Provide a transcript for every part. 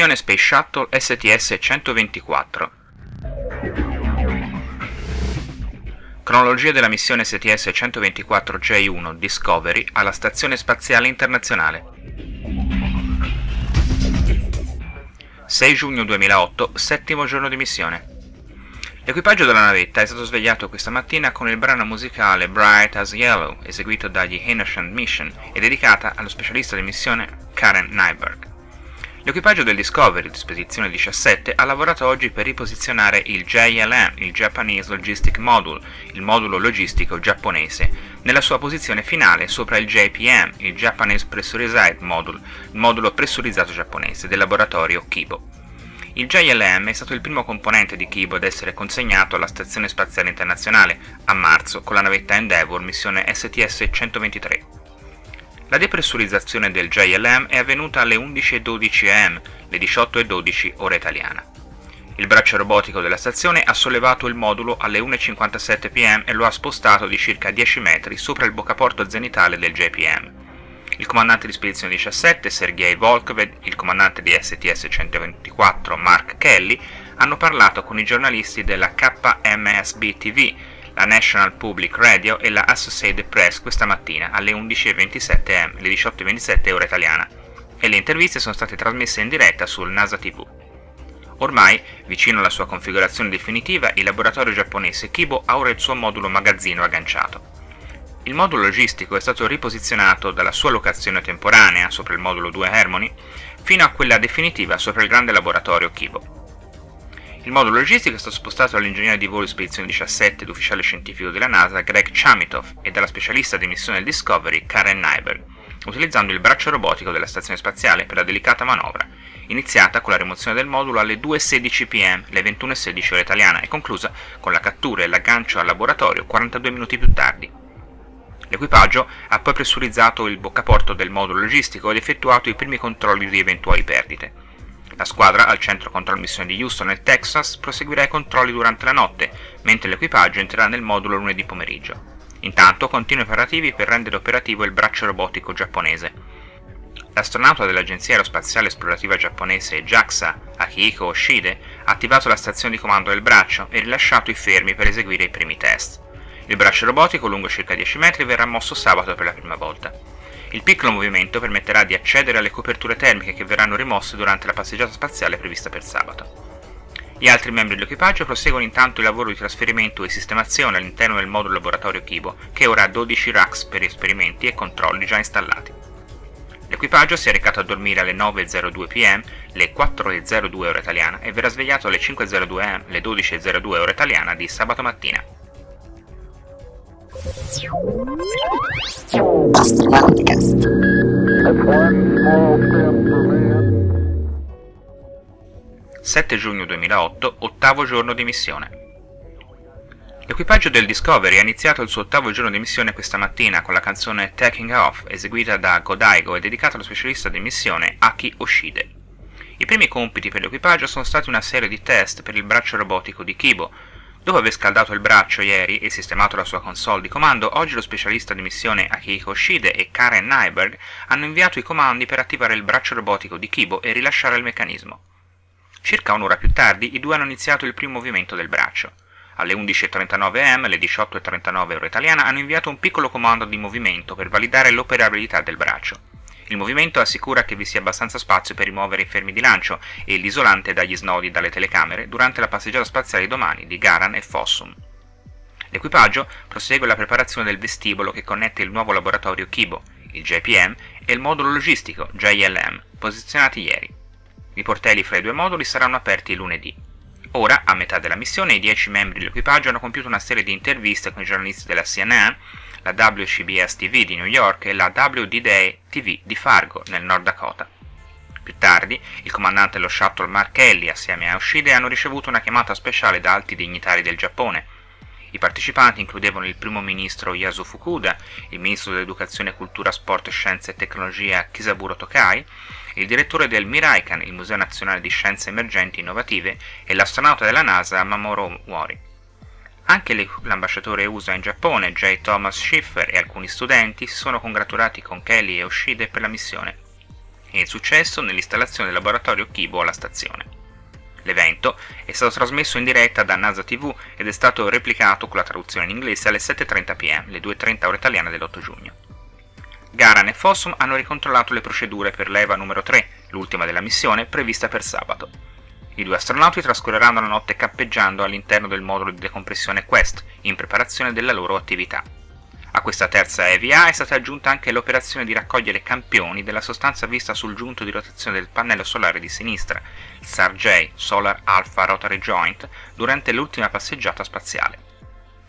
Missione Space Shuttle STS-124 Cronologia della missione STS-124J1 Discovery alla Stazione Spaziale Internazionale 6 giugno 2008, settimo giorno di missione. L'equipaggio della navetta è stato svegliato questa mattina con il brano musicale Bright as Yellow, eseguito dagli Innocent Mission e dedicata allo specialista di missione Karen Nyberg. L'equipaggio del Discovery, di spedizione 17, ha lavorato oggi per riposizionare il JLM, il Japanese Logistic Module, il modulo logistico giapponese, nella sua posizione finale sopra il JPM, il Japanese Pressurized Module, il modulo pressurizzato giapponese del laboratorio Kibo. Il JLM è stato il primo componente di Kibo ad essere consegnato alla Stazione Spaziale Internazionale a marzo con la navetta Endeavour missione STS-123. La depressurizzazione del JLM è avvenuta alle 11.12 am, le 18.12 ora italiana. Il braccio robotico della stazione ha sollevato il modulo alle 1.57 pm e lo ha spostato di circa 10 metri sopra il boccaporto zenitale del JPM. Il comandante di spedizione 17, Sergei Volkoved, il comandante di STS-124, Mark Kelly, hanno parlato con i giornalisti della KMSB TV la National Public Radio e la Associated Press questa mattina alle 11.27 am, le 18.27 ora italiana, e le interviste sono state trasmesse in diretta sul NASA TV. Ormai, vicino alla sua configurazione definitiva, il laboratorio giapponese Kibo ha ora il suo modulo magazzino agganciato. Il modulo logistico è stato riposizionato dalla sua locazione temporanea sopra il modulo 2 Harmony fino a quella definitiva sopra il grande laboratorio Kibo. Il modulo logistico è stato spostato dall'ingegnere di volo Spedizione 17 ed ufficiale scientifico della NASA Greg Chamitov e dalla specialista di missione del Discovery Karen Nyberg, utilizzando il braccio robotico della stazione spaziale per la delicata manovra, iniziata con la rimozione del modulo alle 2.16 pm, le 21.16 ora italiana, e conclusa con la cattura e l'aggancio al laboratorio 42 minuti più tardi. L'equipaggio ha poi pressurizzato il boccaporto del modulo logistico ed effettuato i primi controlli di eventuali perdite. La squadra, al centro controllo missione di Houston nel Texas, proseguirà i controlli durante la notte, mentre l'equipaggio entrerà nel modulo lunedì pomeriggio. Intanto continua i preparativi per rendere operativo il braccio robotico giapponese. L'astronauta dell'Agenzia Aerospaziale Esplorativa Giapponese JAXA, Akihiko Oshide, ha attivato la stazione di comando del braccio e rilasciato i fermi per eseguire i primi test. Il braccio robotico, lungo circa 10 metri, verrà mosso sabato per la prima volta. Il piccolo movimento permetterà di accedere alle coperture termiche che verranno rimosse durante la passeggiata spaziale prevista per sabato. Gli altri membri dell'equipaggio proseguono intanto il lavoro di trasferimento e sistemazione all'interno del modulo laboratorio Kibo, che ora ha 12 racks per esperimenti e controlli già installati. L'equipaggio si è recato a dormire alle 9.02 pm, le 4.02 ora italiana, e verrà svegliato alle 5.02 am, le 12.02 ora italiana di sabato mattina. Astronautcast. 7 giugno 2008, ottavo giorno di missione. L'equipaggio del Discovery ha iniziato il suo ottavo giorno di missione questa mattina con la canzone Taking Off, eseguita da Godaigo e dedicata allo specialista di missione Aki Oshide. I primi compiti per l'equipaggio sono stati una serie di test per il braccio robotico di Kibo, Dopo aver scaldato il braccio ieri e sistemato la sua console di comando, oggi lo specialista di missione Akihiko Shide e Karen Nyberg hanno inviato i comandi per attivare il braccio robotico di Kibo e rilasciare il meccanismo. Circa un'ora più tardi i due hanno iniziato il primo movimento del braccio. Alle 11.39 am, alle 18.39 ora italiana, hanno inviato un piccolo comando di movimento per validare l'operabilità del braccio. Il movimento assicura che vi sia abbastanza spazio per rimuovere i fermi di lancio e l'isolante dagli snodi dalle telecamere durante la passeggiata spaziale domani di Garan e Fossum. L'equipaggio prosegue la preparazione del vestibolo che connette il nuovo laboratorio Kibo, il JPM e il modulo logistico JLM, posizionati ieri. I portelli fra i due moduli saranno aperti lunedì. Ora, a metà della missione, i dieci membri dell'equipaggio hanno compiuto una serie di interviste con i giornalisti della CNN la WCBS TV di New York e la WD-Day TV di Fargo, nel Nord Dakota. Più tardi, il comandante dello shuttle Mark Kelly assieme a Oshide hanno ricevuto una chiamata speciale da alti dignitari del Giappone. I partecipanti includevano il primo ministro Yasu Fukuda, il ministro dell'educazione, cultura, sport, scienze e tecnologia Kisaburo Tokai, il direttore del Miraikan, il Museo Nazionale di Scienze Emergenti e Innovative, e l'astronauta della NASA Mamoru Mori. Anche l'ambasciatore USA in Giappone, J. Thomas Schiffer, e alcuni studenti si sono congratulati con Kelly e Oshide per la missione. e il successo nell'installazione del laboratorio Kibo alla stazione. L'evento è stato trasmesso in diretta da NASA TV ed è stato replicato con la traduzione in inglese alle 7.30 pm, le 2.30 ore italiane dell'8 giugno. Garan e Fossum hanno ricontrollato le procedure per l'EVA numero 3, l'ultima della missione, prevista per sabato. I due astronauti trascorreranno la notte cappeggiando all'interno del modulo di decompressione Quest, in preparazione della loro attività. A questa terza EVA è stata aggiunta anche l'operazione di raccogliere campioni della sostanza vista sul giunto di rotazione del pannello solare di sinistra, SAR-J, Solar Alpha Rotary Joint, durante l'ultima passeggiata spaziale.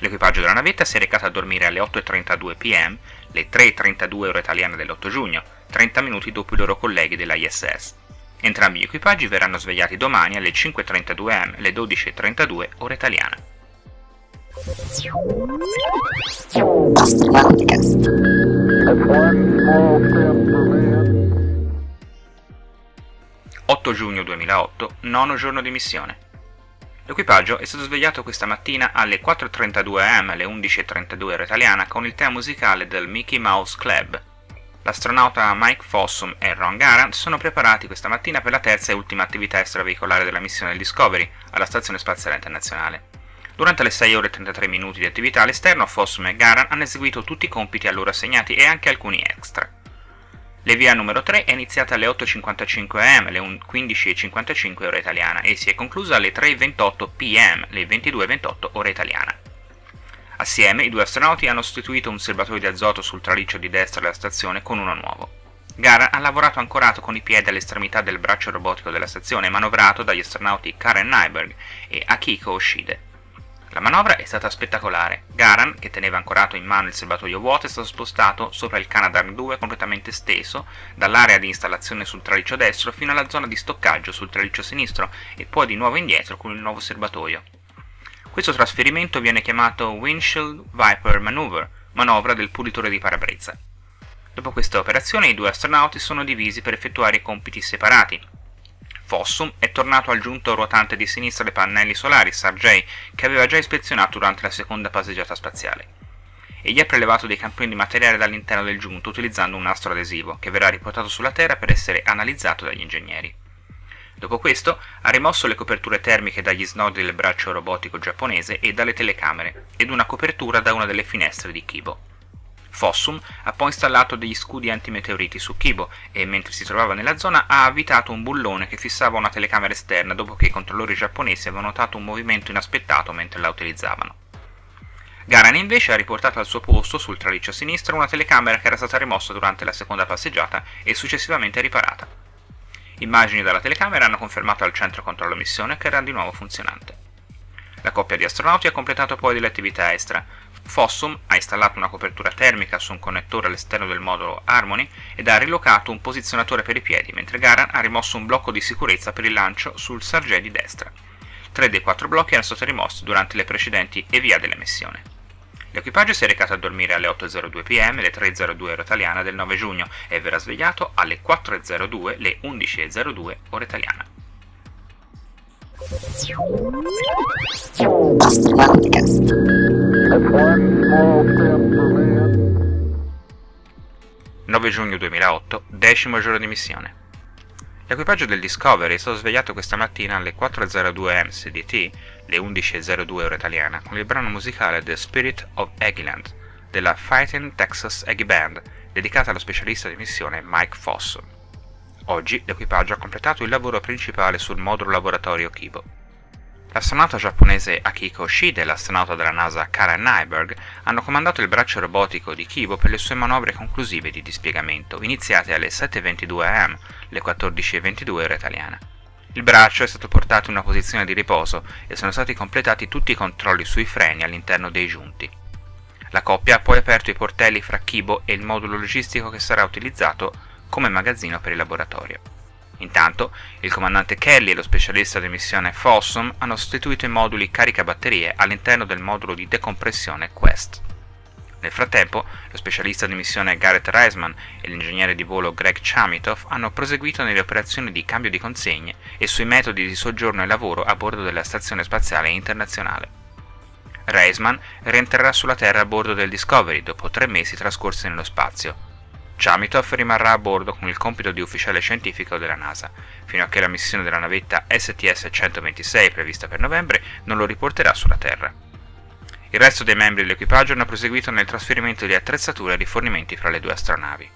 L'equipaggio della navetta si è recato a dormire alle 8.32 pm, le 3.32 ore italiane dell'8 giugno, 30 minuti dopo i loro colleghi della ISS. Entrambi gli equipaggi verranno svegliati domani alle 5.32 am, le 12.32 ore italiane. Astronauticast. 8 giugno 2008, nono giorno di missione. L'equipaggio è stato svegliato questa mattina alle 4.32 am, alle 11.32 ora italiana, con il tema musicale del Mickey Mouse Club. L'astronauta Mike Fossum e Ron Garant sono preparati questa mattina per la terza e ultima attività extraveicolare della missione Discovery alla Stazione Spaziale Internazionale. Durante le 6 ore e 33 minuti di attività all'esterno, Fossum e Garan hanno eseguito tutti i compiti a loro assegnati e anche alcuni extra. L'EVA numero 3 è iniziata alle 8.55 am, le 15.55 ora italiana, e si è conclusa alle 3.28 pm, le 22.28 ora italiana. Assieme, i due astronauti hanno sostituito un serbatoio di azoto sul traliccio di destra della stazione con uno nuovo. Garan ha lavorato ancorato con i piedi all'estremità del braccio robotico della stazione, manovrato dagli astronauti Karen Nyberg e Akiko Oshide. La manovra è stata spettacolare. Garan, che teneva ancorato in mano il serbatoio vuoto, è stato spostato sopra il Canadarm 2 completamente steso, dall'area di installazione sul traliccio destro fino alla zona di stoccaggio sul traliccio sinistro e poi di nuovo indietro con il nuovo serbatoio. Questo trasferimento viene chiamato Windshield Viper Maneuver, manovra del pulitore di parabrezza. Dopo questa operazione i due astronauti sono divisi per effettuare compiti separati, Fossum è tornato al giunto ruotante di sinistra dei pannelli solari SAR-J che aveva già ispezionato durante la seconda passeggiata spaziale. Egli ha prelevato dei campioni di materiale dall'interno del giunto utilizzando un nastro adesivo che verrà riportato sulla Terra per essere analizzato dagli ingegneri. Dopo questo ha rimosso le coperture termiche dagli snodi del braccio robotico giapponese e dalle telecamere ed una copertura da una delle finestre di Kibo. Fossum ha poi installato degli scudi antimeteoriti su Kibo e, mentre si trovava nella zona, ha avvitato un bullone che fissava una telecamera esterna dopo che i controllori giapponesi avevano notato un movimento inaspettato mentre la utilizzavano. Garan invece ha riportato al suo posto, sul traliccio sinistro, una telecamera che era stata rimossa durante la seconda passeggiata e successivamente riparata. Immagini dalla telecamera hanno confermato al centro controllo missione che era di nuovo funzionante. La coppia di astronauti ha completato poi delle attività extra, Fossum ha installato una copertura termica su un connettore all'esterno del modulo Harmony ed ha rilocato un posizionatore per i piedi, mentre Garan ha rimosso un blocco di sicurezza per il lancio sul Sargé di destra. Tre dei quattro blocchi erano stati rimossi durante le precedenti e via della missione. L'equipaggio si è recato a dormire alle 8.02 pm, le 3.02 ora italiana del 9 giugno e verrà svegliato alle 4.02, le 11.02 ora italiana. Astronauticast. 9 giugno 2008, decimo giorno di missione. L'equipaggio del Discovery è stato svegliato questa mattina alle 4.02 MCDT, le 11.02 ora italiana, con il brano musicale The Spirit of Aggieland della Fighting Texas Aggie Band, dedicata allo specialista di missione Mike Foss. Oggi l'equipaggio ha completato il lavoro principale sul modulo laboratorio Kibo. L'astronauta giapponese Akiko Shide e l'astronauta della NASA Karen Nyberg hanno comandato il braccio robotico di Kibo per le sue manovre conclusive di dispiegamento, iniziate alle 7.22 am, le 14.22 ora italiana. Il braccio è stato portato in una posizione di riposo e sono stati completati tutti i controlli sui freni all'interno dei giunti. La coppia ha poi aperto i portelli fra Kibo e il modulo logistico che sarà utilizzato come magazzino per il laboratorio. Intanto, il comandante Kelly e lo specialista di missione Fossum hanno sostituito i moduli caricabatterie all'interno del modulo di decompressione Quest. Nel frattempo, lo specialista di missione Garrett Reisman e l'ingegnere di volo Greg Chamitov hanno proseguito nelle operazioni di cambio di consegne e sui metodi di soggiorno e lavoro a bordo della Stazione Spaziale Internazionale. Reisman rientrerà sulla Terra a bordo del Discovery dopo tre mesi trascorsi nello spazio. Chamitov rimarrà a bordo con il compito di ufficiale scientifico della NASA, fino a che la missione della navetta STS-126, prevista per novembre, non lo riporterà sulla Terra. Il resto dei membri dell'equipaggio hanno proseguito nel trasferimento di attrezzature e rifornimenti fra le due astronavi.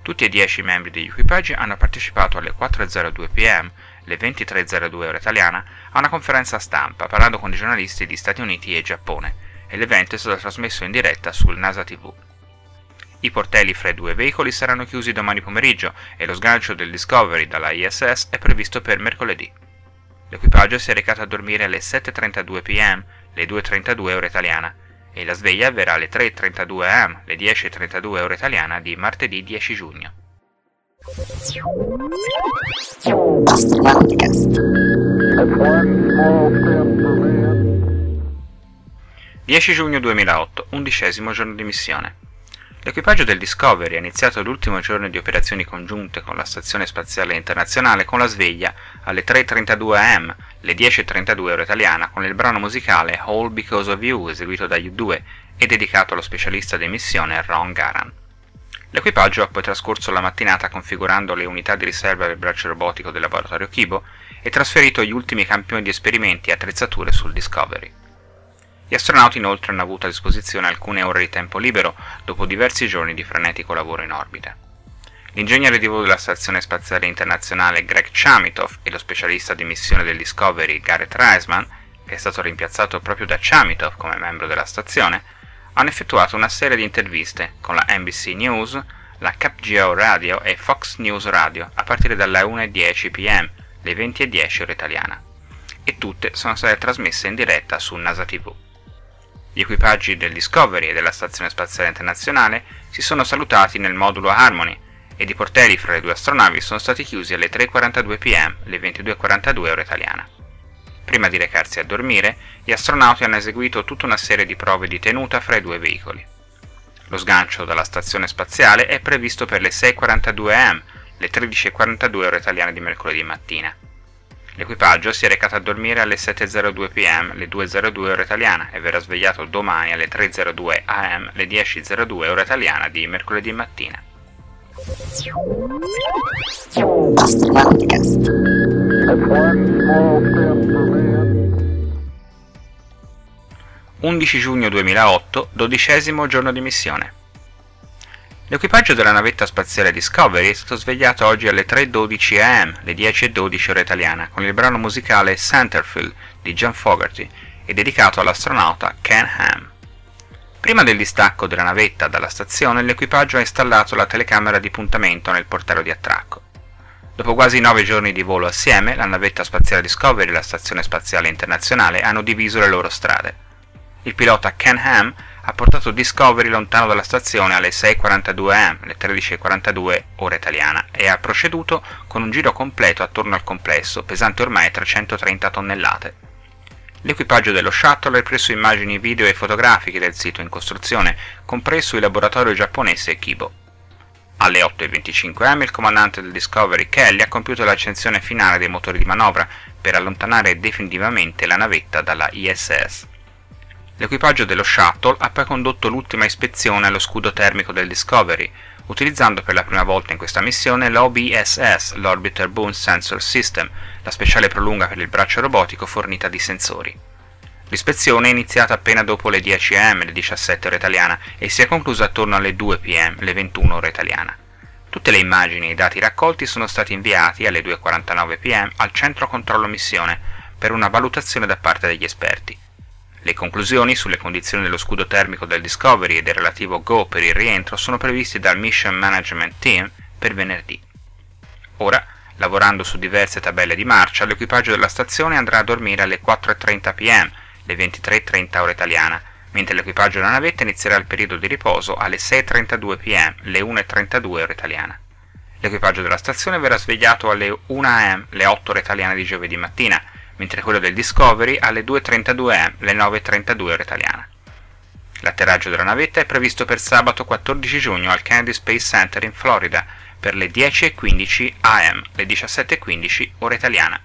Tutti e dieci membri degli equipaggi hanno partecipato alle 4.02 pm, le 23.02 ora italiana, a una conferenza stampa parlando con i giornalisti di Stati Uniti e Giappone, e l'evento è stato trasmesso in diretta sul NASA TV. I portelli fra i due veicoli saranno chiusi domani pomeriggio e lo sgancio del Discovery dalla ISS è previsto per mercoledì. L'equipaggio si è recato a dormire alle 7.32 pm, le 2.32 ora italiana, e la sveglia avverrà alle 3.32 am, le 10.32 ora italiana di martedì 10 giugno. 10 giugno 2008, undicesimo giorno di missione. L'equipaggio del Discovery ha iniziato l'ultimo giorno di operazioni congiunte con la Stazione Spaziale Internazionale con la sveglia alle 3.32 am, le 10.32 ora italiana, con il brano musicale All Because of You eseguito da U2 e dedicato allo specialista di missione Ron Garan. L'equipaggio ha poi trascorso la mattinata configurando le unità di riserva del braccio robotico del laboratorio Kibo e trasferito gli ultimi campioni di esperimenti e attrezzature sul Discovery. Gli astronauti inoltre hanno avuto a disposizione alcune ore di tempo libero dopo diversi giorni di frenetico lavoro in orbita. L'ingegnere di volo della Stazione Spaziale Internazionale Greg Chamitov e lo specialista di missione del Discovery Gareth Reisman, che è stato rimpiazzato proprio da Chamitov come membro della stazione, hanno effettuato una serie di interviste con la NBC News, la CapGeo Radio e Fox News Radio a partire dalle 1.10 pm, le 20.10 ora italiana, e tutte sono state trasmesse in diretta su NASA TV. Gli equipaggi del Discovery e della Stazione Spaziale Internazionale si sono salutati nel modulo Harmony ed i portelli fra le due astronavi sono stati chiusi alle 3.42 pm, le 22.42 ora italiana. Prima di recarsi a dormire, gli astronauti hanno eseguito tutta una serie di prove di tenuta fra i due veicoli. Lo sgancio dalla stazione spaziale è previsto per le 6.42 am, le 13.42 ore italiane di mercoledì mattina. L'equipaggio si è recato a dormire alle 7.02 pm, le 2.02 ora italiana, e verrà svegliato domani alle 3.02 am, le 10.02 ora italiana di mercoledì mattina. Astronauticast. 11 giugno 2008, dodicesimo giorno di missione. L'equipaggio della navetta spaziale Discovery è stato svegliato oggi alle 3.12 am, le 10.12 ora italiana, con il brano musicale Centerfield di John Fogerty e dedicato all'astronauta Ken Ham. Prima del distacco della navetta dalla stazione, l'equipaggio ha installato la telecamera di puntamento nel portello di attracco. Dopo quasi nove giorni di volo assieme, la navetta spaziale Discovery e la Stazione Spaziale Internazionale hanno diviso le loro strade. Il pilota Ken Ham ha portato Discovery lontano dalla stazione alle 6.42 am, le 13.42 ora italiana, e ha proceduto con un giro completo attorno al complesso, pesante ormai 330 tonnellate. L'equipaggio dello shuttle ha preso immagini video e fotografiche del sito in costruzione, compreso il laboratorio giapponese Kibo. Alle 8.25 am il comandante del Discovery Kelly ha compiuto l'accensione finale dei motori di manovra per allontanare definitivamente la navetta dalla ISS. L'equipaggio dello shuttle ha poi condotto l'ultima ispezione allo scudo termico del Discovery, utilizzando per la prima volta in questa missione l'OBSS, l'Orbiter Boom Sensor System, la speciale prolunga per il braccio robotico fornita di sensori. L'ispezione è iniziata appena dopo le 10 am, le 17 ore italiana, e si è conclusa attorno alle 2 pm, le 21 ore italiana. Tutte le immagini e i dati raccolti sono stati inviati alle 2.49 pm al centro controllo missione per una valutazione da parte degli esperti. Le conclusioni sulle condizioni dello scudo termico del Discovery e del relativo Go per il rientro sono previste dal Mission Management Team per venerdì. Ora, lavorando su diverse tabelle di marcia, l'equipaggio della stazione andrà a dormire alle 4.30 pm, le 23.30 ora italiana, mentre l'equipaggio della navetta inizierà il periodo di riposo alle 6.32 pm, le 1.32 ora italiana. L'equipaggio della stazione verrà svegliato alle 1 am, le 8 ore italiane di giovedì mattina, mentre quello del Discovery alle 2.32 am, le 9.32 ora italiana. L'atterraggio della navetta è previsto per sabato 14 giugno al Kennedy Space Center in Florida per le 10.15 am, le 17.15 ora italiana.